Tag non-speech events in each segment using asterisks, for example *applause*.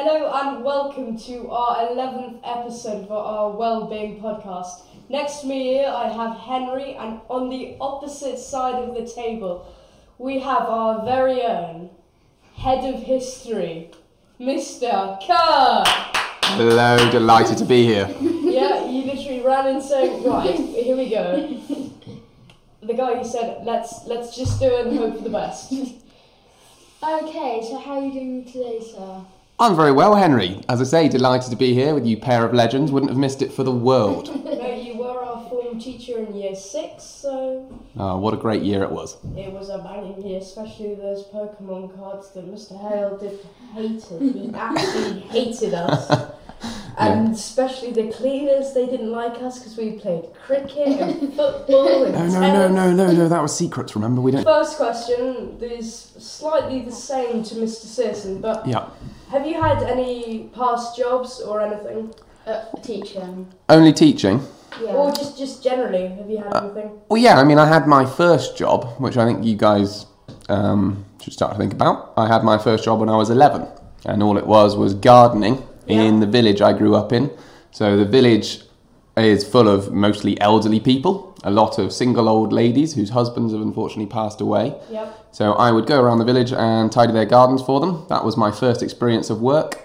Hello and welcome to our 11th episode of our Wellbeing podcast. Next to me here I have Henry, and on the opposite side of the table we have our very own head of history, Mr. Kerr. Hello, delighted to be here. Yeah, you literally ran in saying, right, here we go. The guy who said, let's let's just do it and hope for the best. Okay, so how are you doing today, sir? I'm very well, Henry. As I say, delighted to be here with you, pair of legends. Wouldn't have missed it for the world. *laughs* no, you were our form teacher in year six, so Oh, what a great year it was. It was a banging year, especially those Pokemon cards that Mr. Hale did hated. He actually *laughs* hated us. *laughs* And especially the cleaners, they didn't like us because we played cricket and football and No, no, no, no, no, no. That was secrets. Remember, we don't. First question is slightly the same to Mr. Searson, but Yeah. Have you had any past jobs or anything? Uh, teaching. Only teaching. Yeah. Or just, just generally, have you had Uh, anything? Well, yeah. I mean, I had my first job, which I think you guys um, should start to think about. I had my first job when I was 11, and all it was was gardening in the village I grew up in. So the village is full of mostly elderly people, a lot of single old ladies whose husbands have unfortunately passed away. Yep. So I would go around the village and tidy their gardens for them. That was my first experience of work,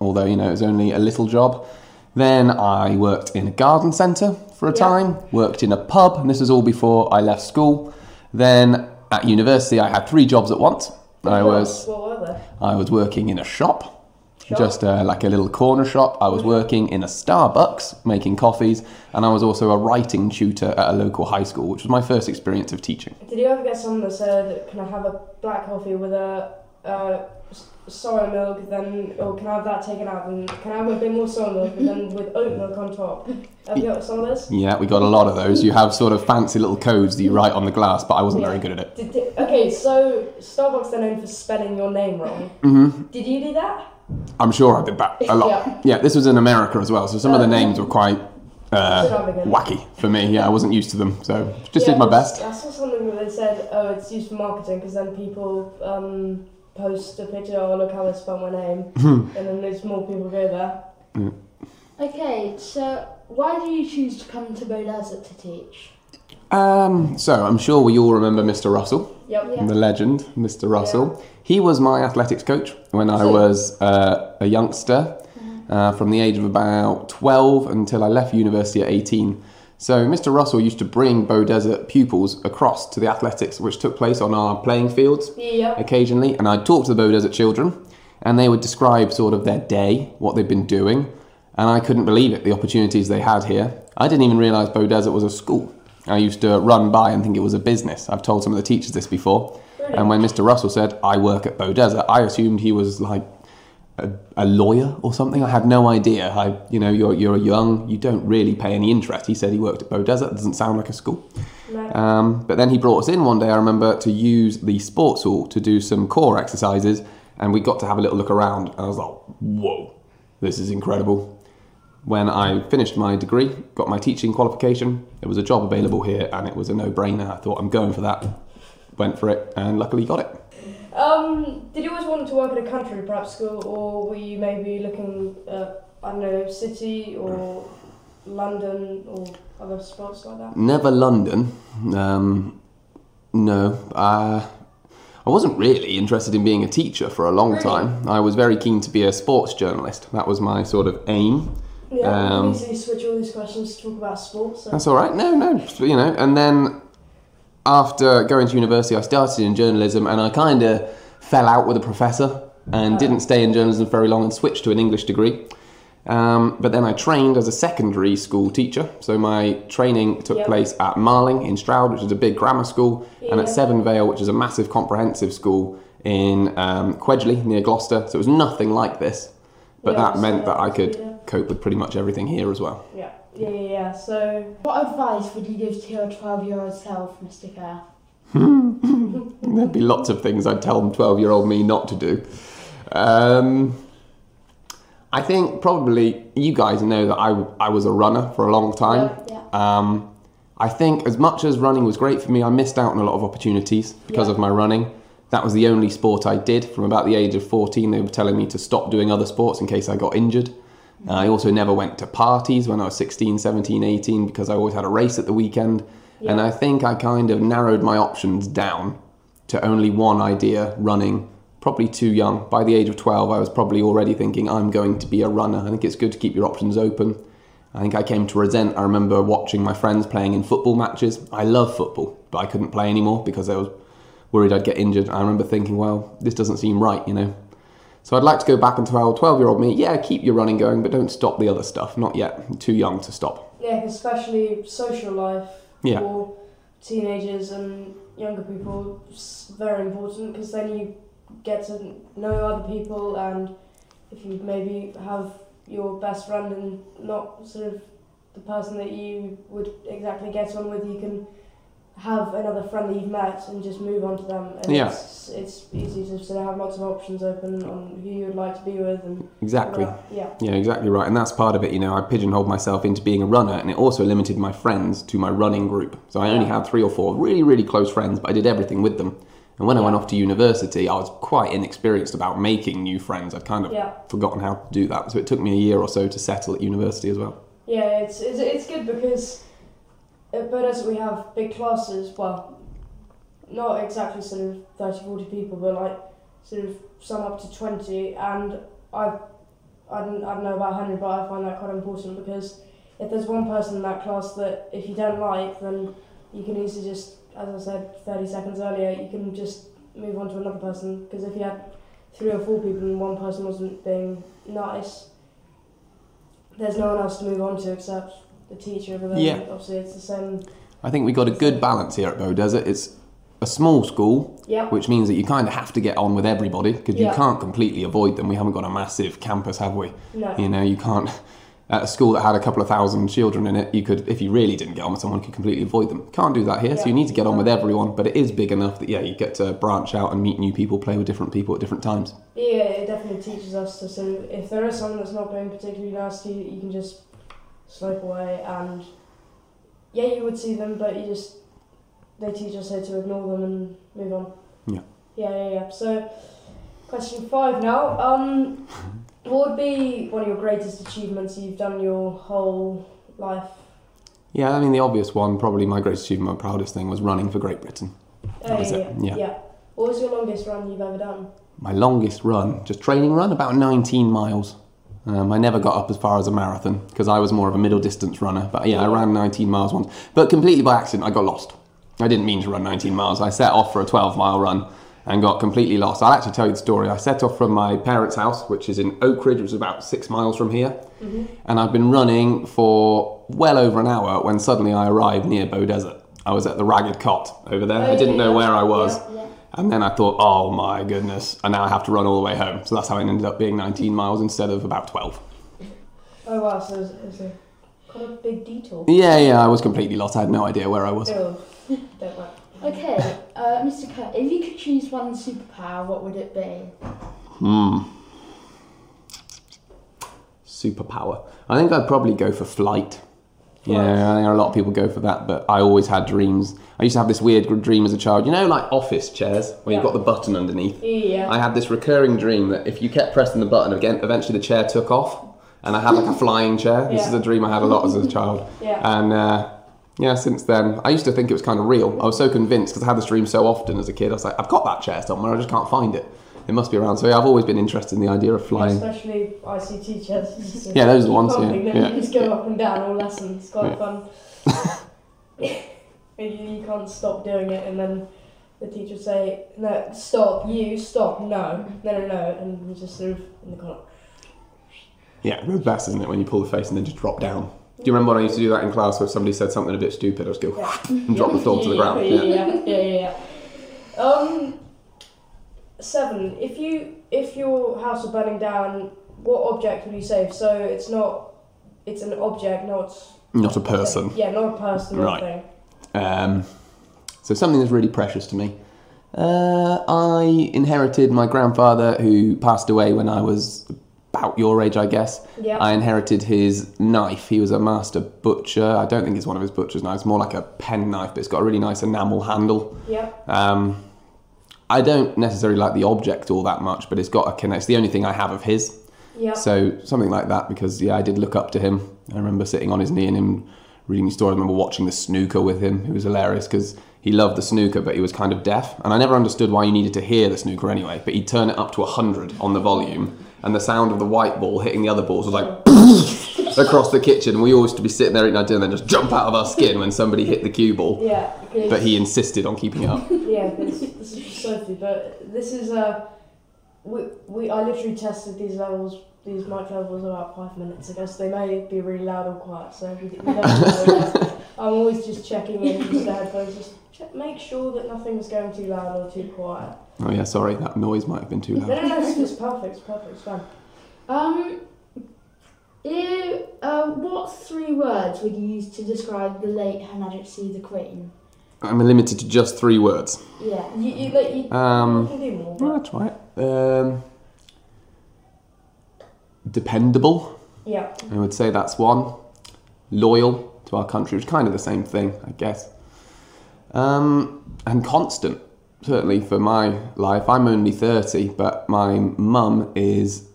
although you know it was only a little job. Then I worked in a garden centre for a Yeah. time, worked in a pub, and this was all before I left school. Then at university I had three jobs at once. I was What were they? I was working in a shop, Just uh, like a little corner shop. I was working in a Starbucks making coffees, and I was also a writing tutor at a local high school, which was my first experience of teaching. Did you ever get someone that said, "Can I have a black coffee with a uh, soy milk?" Then, or can I have that taken out? And can I have a bit more soy milk, but then with oat milk on top? Have you got some of this? Yeah, we got a lot of those. You have sort of fancy little codes that you write on the glass, but I wasn't very good at it. Did, did, okay, so Starbucks they're known for spelling your name wrong. hmm Did you do that? I'm sure I've been back a lot. Yeah. Yeah, this was in America as well, so some of the Uh, names were quite uh, wacky for me. Yeah, I wasn't used to them, so just Yeah, did my best. I saw something where they said, "Oh, it's used for marketing," because then people um, post a picture, "Oh, look how they spell my name," *laughs* and then there's more people go there. Okay, so why do you choose to come to Beaudesert to teach? Um, so I'm sure we all remember Mr. Russell. Yep. Yeah. the legend, Mr. Russell. He was my athletics coach when I was uh, a youngster, uh, from the age of about 12 until I left university at 18. So Mr. Russell used to bring Beaudesert pupils across to the athletics, which took place on our playing fields Yep. occasionally, and I'd talk to the Beaudesert children, and they would describe sort of their day, what they'd been doing, and I couldn't believe it, the opportunities they had here. I didn't even realise Beaudesert was a school. I used to run by and think it was a business. I've told some of the teachers this before. Really? And when Mr. Russell said, I work at Beaudesert, I assumed he was like a, a lawyer or something. I had no idea. I, you know, you're, you're young, you don't really pay any interest. He said he worked at Beaudesert. Doesn't sound like a school. No. Um, but then he brought us in one day, I remember, to use the sports hall to do some core exercises. And we got to have a little look around. And I was like, whoa, this is incredible. When I finished my degree, got my teaching qualification, there was a job available here and it was a no brainer. I thought, I'm going for that. Went for it and luckily got it. Um, did you always want to work at a country prep school, or were you maybe looking at I don't know city or London or other spots like that? Never London. Um, no. Uh, I wasn't really interested in being a teacher for a long Really? time. I was very keen to be a sports journalist. That was my sort of aim. Yeah, Um, easily switch all these questions to talk about sports. So. That's all right. No, no, you know. And then after going to university, I started in journalism, and I kind of fell out with a professor and didn't stay in journalism very long, and switched to an English degree. Um, but then I trained as a secondary school teacher. So my training took Yep. place at Marling in Stroud, which is a big grammar school, and at Severn Vale, which is a massive comprehensive school in um, Quedgley near Gloucester. So it was nothing like this, but Yeah, that meant that I could yeah. Cope with pretty much everything here as well. Yeah, yeah, yeah, yeah. So What advice would you give to your 12 year old self, Mr. Kerr? *laughs* There'd be lots of things I'd tell 12 year old me not to do. Um, I think probably you guys know that I, I was a runner for a long time. Yeah. Um, I think as much as running was great for me, I missed out on a lot of opportunities because Yeah. of my running. That was the only sport I did from about the age of 14. They were telling me to stop doing other sports in case I got injured. I also never went to parties when I was 16, 17, 18 because I always had a race at the weekend. And I think I kind of narrowed my options down to only one idea running, probably too young. By the age of 12, I was probably already thinking, I'm going to be a runner. I think it's good to keep your options open. I think I came to resent. I remember watching my friends playing in football matches. I love football, but I couldn't play anymore because I was worried I'd get injured. I remember thinking, well, this doesn't seem right, you know. So I'd like to go back and tell 12 year old me, yeah, keep your running going, but don't stop the other stuff. Not yet. I'm too young to stop. Yeah, especially social life Yeah. for teenagers and younger people is very important because then you get to know other people and if you maybe have your best friend and not sort of the person that you would exactly get on with, you can have another friend that you've met and just move on to them. And Yeah. it's, it's easy to sort of have lots of options open on who you would like to be with and Exactly. yeah. Yeah, exactly right. And that's part of it. You know, I pigeonholed myself into being a runner, and it also limited my friends to my running group. So I only had three or four really, really close friends, but I did everything with them. And when I went off to university, I was quite inexperienced about making new friends. I'd kind of Yeah. forgotten how to do that. So it took me a year or so to settle at university as well. Yeah, it's, it's, it's good because Uh, at as we have big classes, well, not exactly sort of 30, 40 people, but like sort of some up to 20, and I, I don't, I don't know about 100, but I find that quite important because if there's one person in that class that if you don't like, then you can easily just, as I said 30 seconds earlier, you can just move on to another person. Because if you had three or four people and one person wasn't being nice, there's no one else to move on to except the teacher. But then Yeah. obviously it's the same. I think we got a good balance here at Beaudesert. It's a small school, Yeah. which means that you kind of have to get on with everybody because you can't completely avoid them. We haven't got a massive campus, have we? No. You know, you can't. At a school that had a couple of thousand children in it, you could, if you really didn't get on with someone, could completely avoid them. Can't do that here, so you need to get on with everyone. But it is big enough that yeah, you get to branch out and meet new people, play with different people at different times. Yeah, it definitely teaches us to of, if there is someone that's not being particularly you, you can just slope away and yeah, you would see them, but you just they teach us how to ignore them and move on. Yeah. Yeah, yeah, yeah. So, question five now. Um, what would be one of your greatest achievements you've done your whole life? Yeah, I mean the obvious one, probably my greatest achievement, my proudest thing, was running for Great Britain. That Oh, was yeah, it, yeah, yeah. What was your longest run you've ever done? My longest run, just training run, about 19 miles. Um, I never got up as far as a marathon because I was more of a middle distance runner. But yeah, I ran 19 miles once, but completely by accident. I got lost. I didn't mean to run 19 miles. I set off for a 12 mile run and got completely lost. I'll actually tell you the story. I set off from my parents' house, which is in Oakridge, which is about six miles from here. And I've been running for well over an hour when suddenly I arrived near Beaudesert. I was at the Ragged Cot over there. I Oh, didn't yeah, know yeah. where I was. Yeah. And then I thought, oh my goodness, and now I have to run all the way home. So that's how it ended up being 19 miles instead of about 12. Oh wow, so it was, it was a quite a big detour. Yeah, yeah, I was completely lost. I had no idea where I was. Ew. *laughs* Don't worry. Okay, uh, Mr. Kurt, if you could choose one superpower, what would it be? Hmm. Superpower. I think I'd probably go for flight. Yeah, I think a lot of people go for that, but I always had dreams. I used to have this weird dream as a child. You know, like office chairs where you've got the button underneath. Yeah. I had this recurring dream that if you kept pressing the button again, eventually the chair took off, and I had like a *laughs* flying chair. This Yeah. is a dream I had a lot as a child. *laughs* Yeah. And uh, yeah, since then, I used to think it was kind of real. I was so convinced because I had this dream so often as a kid. I was like, I've got that chair somewhere. I just can't find it. It must be around. So yeah, I've always been interested in the idea of flying. Especially ICT just a- Yeah, those are the ones, yeah, pumping, then yeah. You just go up and down all lessons. It's quite Yeah. fun. *laughs* you, can't stop doing it, and then the teacher would say, "No, stop! You stop! No, no, no, no!" And you just sort of in the corner. Yeah, the best, isn't it, when you pull the face and then just drop down? Do you remember when I used to do that in class where somebody said something a bit stupid? I just go Yeah. *laughs* and drop the thought to the ground. *laughs* Yeah, Yeah. yeah, yeah, yeah. yeah. Um, seven. If you if your house were burning down, what object would you save? So it's not. It's an object, not. Not a person. Yeah, not a person or Right. thing. Um, so something that's really precious to me. Uh, I inherited my grandfather who passed away when I was about your age, I guess. Yeah. I inherited his knife. He was a master butcher. I don't think it's one of his butcher's knives. More like a pen knife, but it's got a really nice enamel handle. Yeah. Um, I don't necessarily like the object all that much, but it's got a connect. It's the only thing I have of his. Yeah. So something like that, because yeah, I did look up to him. I remember sitting on his knee and him reading his story. I remember watching the snooker with him. It was hilarious because he loved the snooker, but he was kind of deaf, and I never understood why you needed to hear the snooker anyway. But he'd turn it up to hundred on the volume, and the sound of the white ball hitting the other balls was like *laughs* across the kitchen. And we always used to be sitting there eating our dinner and then just jump out of our skin when somebody hit the cue ball. yeah. But he insisted on keeping it up. *laughs* Yeah, Sophie, but this is uh, we, we I literally tested these levels, these mic levels about five minutes ago, so they may be really loud or quiet. So we, we don't know. I'm always just checking in with the headphones, just check, make sure that nothing's going too loud or too quiet. Oh yeah, sorry, that noise might have been too loud. no, no, it's, it's perfect, it's perfect, it's fine. Um, you, uh, what three words would you use to describe the late Her Majesty the Queen? I'm limited to just three words. Yeah. You, you, like, you, Um, you can do more. Well, that's right. Um, dependable. yeah, I would say that's one. Loyal to our country, which is kind of the same thing, I guess. Um, and constant, certainly for my life. I'm only 30, but my mum is,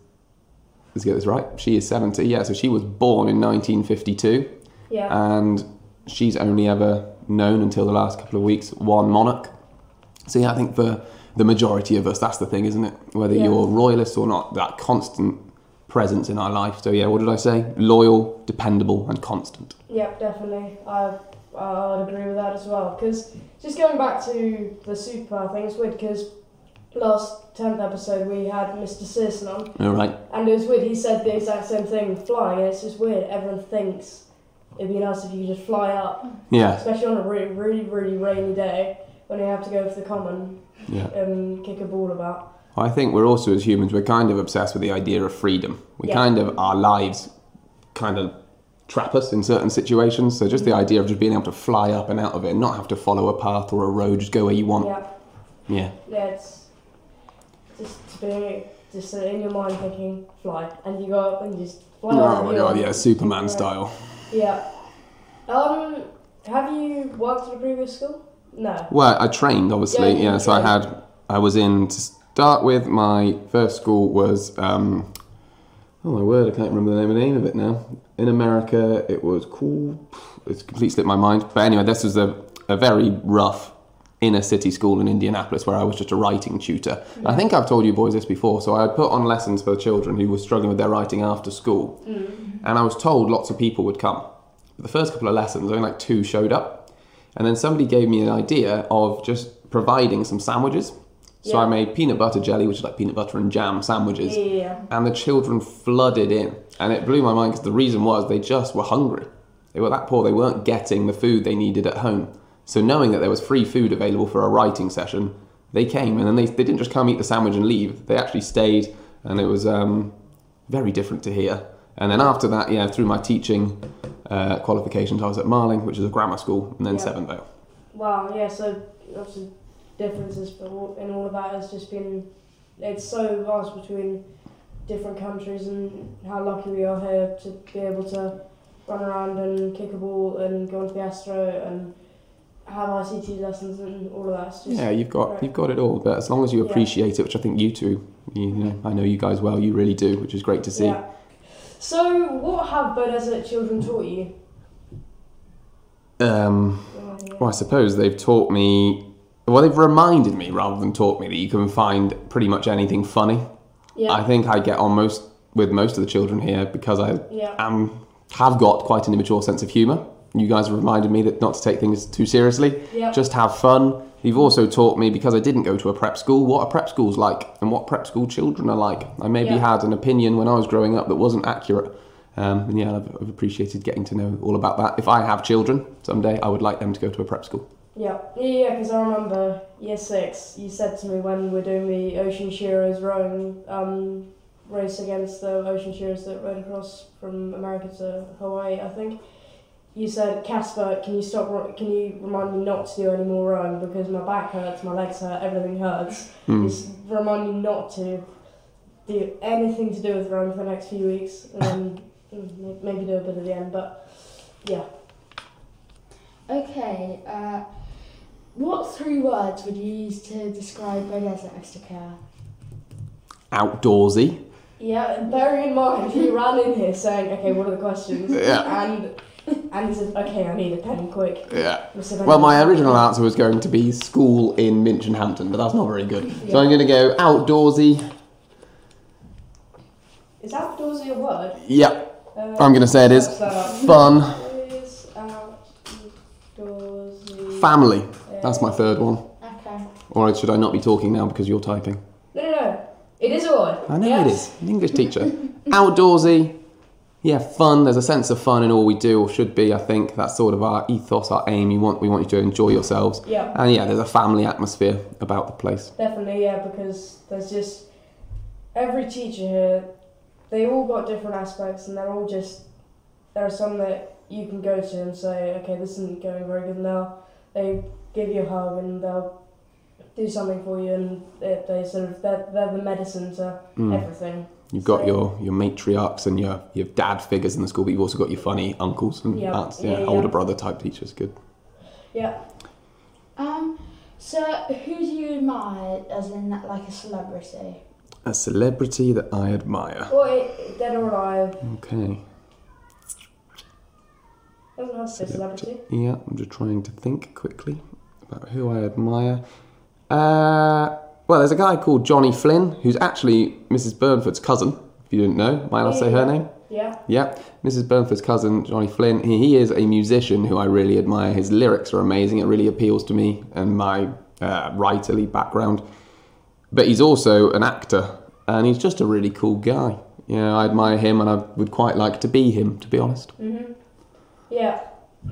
let's get this right, she is 70, yeah, so she was born in 1952, yeah, and she's only ever known until the last couple of weeks one monarch. So, yeah, I think for the majority of us, that's the thing, isn't it? Whether Yeah. you're royalist or not, that constant presence in our life. So, yeah, what did I say? Loyal, dependable, and constant. Yep, definitely. I I would agree with that as well. Because just going back to the super thing, it's weird because last tenth episode we had Mr. Searson on, All right. and it was weird. He said the exact same thing flying, and it's just weird. Everyone thinks it'd be nice if you could just fly up, Yeah. especially on a really, really, really rainy day when you have to go for the common Yeah. and kick a ball about. I think we're also, as humans, we're kind of obsessed with the idea of freedom. We Yeah. kind of, our lives kind of trap us in certain situations. So, just the mm-hmm. idea of just being able to fly up and out of it and not have to follow a path or a road, just go where you want. Yeah, Yeah. yeah, it's just to be just in your mind thinking fly, and you go up and just fly. Oh my god, yeah, Superman Yeah. style. Yeah. Um, have you worked at a previous school? No. Well, I trained, obviously. Yeah, Yeah, so I had, I was in to start with. My first school was, um, oh my word, I can't remember the name of the name of it now. In America, it was cool. It's completely slipped my mind. But anyway, this was a, a very rough inner city school in Indianapolis where I was just a writing tutor. I think I've told you boys this before. So I put on lessons for children who were struggling with their writing after school. Mm. And I was told lots of people would come. But the first couple of lessons, only like two showed up. And then somebody gave me an idea of just providing some sandwiches. So I made peanut butter jelly, which is like peanut butter and jam sandwiches. Yeah. And the children flooded in. And it blew my mind because the reason was they just were hungry. They were that poor, they weren't getting the food they needed at home. So knowing that there was free food available for a writing session, they came and then they, they didn't just come eat the sandwich and leave. They actually stayed and it was um, very different to here. And then after that, yeah, through my teaching uh, qualifications, I was at Marling, which is a grammar school, and then Yeah. Severnvale. Wow. Yeah. So obviously differences, but all- in all of that has just been. It's so vast between different countries and how lucky we are here to be able to run around and kick a ball and go into the Astro and have ICT lessons and all of that. Just, Yeah, you've got Right. you've got it all, but as long as you Yeah. appreciate it, which I think you two, you, know, I know you guys well, you really do, which is great to see. Yeah. So, what have Beaudesert children taught you? Um, well, I suppose they've taught me. Well, they've reminded me rather than taught me that you can find pretty much anything funny. Yeah. I think I get on most with most of the children here because I yeah. am have got quite an immature sense of humour. You guys have reminded me that not to take things too seriously, Yeah. just have fun. You've also taught me because I didn't go to a prep school what a prep school's like and what prep school children are like. I maybe Yeah. had an opinion when I was growing up that wasn't accurate. Um, and yeah, I've, I've appreciated getting to know all about that. If I have children someday, I would like them to go to a prep school. Yeah, yeah, yeah. Because I remember year six, you said to me when we're doing the Ocean Shearers rowing um, race against the Ocean Shearers that rowed across from America to Hawaii, I think. You said, Casper, can you stop? Can you remind me not to do any more rowing because my back hurts, my legs hurt, everything hurts. Hmm. Just remind me not to do anything to do with rowing for the next few weeks, and then mm, maybe do a bit at the end. But yeah, Okay. Uh, what three words would you use to describe Beaudesert Exeter Care? Outdoorsy. Yeah, bearing in mind he ran in here saying, "Okay, what are the questions?" Yeah. And and he said, "Okay, I need a pen, quick." Yeah. I Well, my original answer was going to be school in Minchinhampton, but that's not very good. So I'm going to go outdoorsy. Is outdoorsy a word? Yep, Uh, I'm going to say it is. what's that up? Fun. Is outdoorsy. Family. That's my third one. Okay. Or should I not be talking now because you're typing? No, no, no. It is a word. I know yes. it is. An English teacher. Outdoorsy. Yeah, fun. There's a sense of fun in all we do, or should be. I think that's sort of our ethos, our aim. You want, we want you to enjoy yourselves. Yeah, And yeah, there's a family atmosphere about the place. definitely. Yeah, because there's just every teacher here. They all got different aspects, and they're all just. There are some that you can go to and say, "Okay, this isn't going very good." Now they give you a hug and they'll do something for you, and they, they sort of they're, they're the medicine to Mm. everything. You've got So- your, your matriarchs and your, your dad figures in the school, but you've also got your funny uncles and Yeah, aunts, yeah, yeah, yeah. older brother type teachers. Good. Yeah. Um, so who do you admire as in like a celebrity? A celebrity that I admire. Or dead or alive. Okay. Doesn't have to be a celebrity. Yeah, I'm just trying to think quickly about who I admire. Uh, well, there's a guy called Johnny Flynn, who's actually Mrs. Burnford's cousin. If you didn't know, might I say her name? Yeah. Yeah, Mrs. Burnford's cousin, Johnny Flynn. He, he is a musician who I really admire. His lyrics are amazing. It really appeals to me and my uh, writerly background. But he's also an actor, and he's just a really cool guy. You know, I admire him, and I would quite like to be him, to be honest. Mhm. Yeah.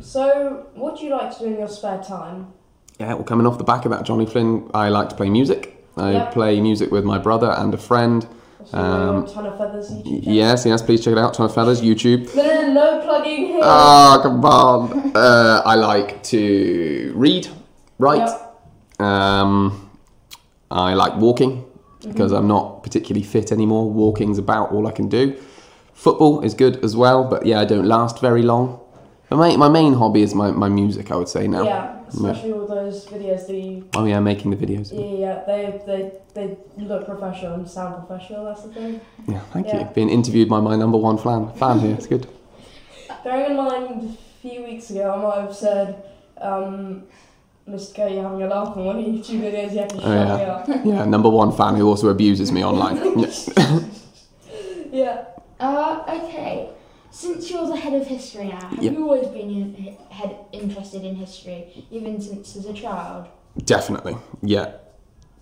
So, what do you like to do in your spare time? Yeah, well, coming off the back of that, Johnny Flynn, I like to play music. I Yep. play music with my brother and a friend. Um, ton of feathers. YouTube channel? Yes, yes, please check it out. Ton of Feathers, YouTube. No, no, plugging here. Oh, come on. Uh, I like to read, write. Um, I like walking because I'm not particularly fit anymore. Walking's about all I can do. Football is good as well, but yeah, I don't last very long. My main, my main hobby is my, my music, I would say now. Yeah, especially all those videos that you. Oh yeah, making the videos. Yeah, yeah, they they they look professional and sound professional. That's the thing. Yeah, thank Yeah. you. Being interviewed by my number one fan, fan here. It's good. *laughs* Bearing in mind, a few weeks ago, I might have said, um, "Mr. K, you're having a laugh on one of YouTube videos. You have to shut Oh, yeah. me up." *laughs* Yeah, number one fan who also abuses me online. *laughs* Yeah. Yeah. Uh, okay. Since you're the head of history now, have Yep. you always been in, head, interested in history, even since as a child? Definitely, yeah.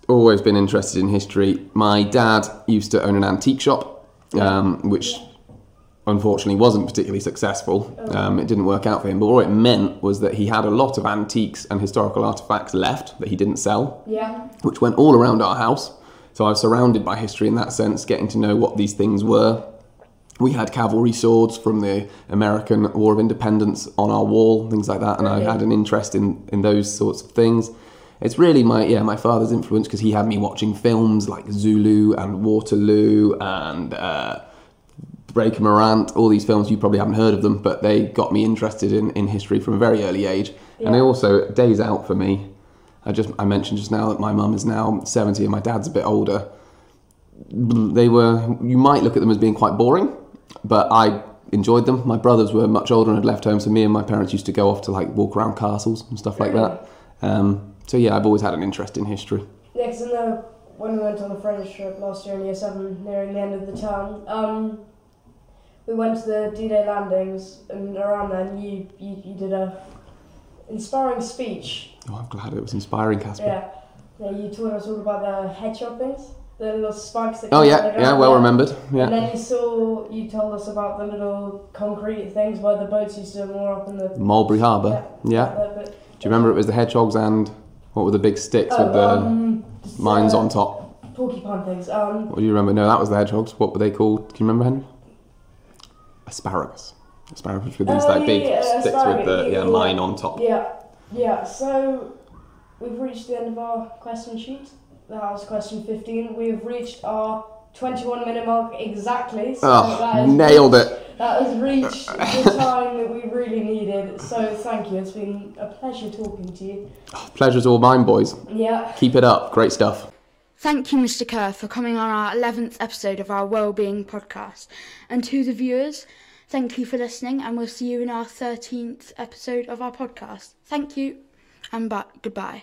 Always been interested in history. My dad used to own an antique shop, um, which unfortunately wasn't particularly successful. Um, it didn't work out for him, but all it meant was that he had a lot of antiques and historical artifacts left that he didn't sell, Yeah. which went all around our house. So I was surrounded by history in that sense, getting to know what these things were. We had cavalry swords from the American War of Independence on our wall, things like that, and I had an interest in, in those sorts of things. It's really my yeah my father's influence because he had me watching films like Zulu and Waterloo and uh, Breaker Morant, all these films you probably haven't heard of them, but they got me interested in, in history from a very early age. And they also days out for me. I just I mentioned just now that my mum is now seventy and my dad's a bit older. They were you might look at them as being quite boring, but I enjoyed them. My brothers were much older and had left home, so me and my parents used to go off to like walk around castles and stuff like that. Um, so yeah, I've always had an interest in history. Yeah, because I know when we went on the French trip last year in year seven, nearing the end of the term, um, we went to the D-Day landings, and around then you, you, you did a inspiring speech. Oh, I'm glad it was inspiring, Casper. Yeah, yeah, you taught us all about the hedgehog things, the little spikes that. Oh yeah, yeah, well remembered. Yeah. And then you saw, you told us about the little concrete things where the boats used to moor up in the. Mulberry Harbour. Yeah. bit. Do you remember it was the hedgehogs and what were the big sticks Oh, with the um, mines uh, on top? Porcupine things. Um, What do you remember? No, that was the hedgehogs. What were they called? Can you remember, Henry? Asparagus. Asparagus with these Oh, like big yeah, yeah, sticks with the yeah, yeah, yeah. mine on top. Yeah, yeah. So we've reached the end of our question sheet. That was question 15. We've reached our 21 minute mark exactly. So Oh, that is nailed it. That has reached the time that we really needed. So thank you. It's been a pleasure talking to you. Ah, pleasure's all mine, boys. Yeah. Keep it up. Great stuff. Thank you, Mr. Kerr, for coming on our 11th episode of our Wellbeing podcast. And to the viewers, thank you for listening, and we'll see you in our 13th episode of our podcast. Thank you, and bye- goodbye.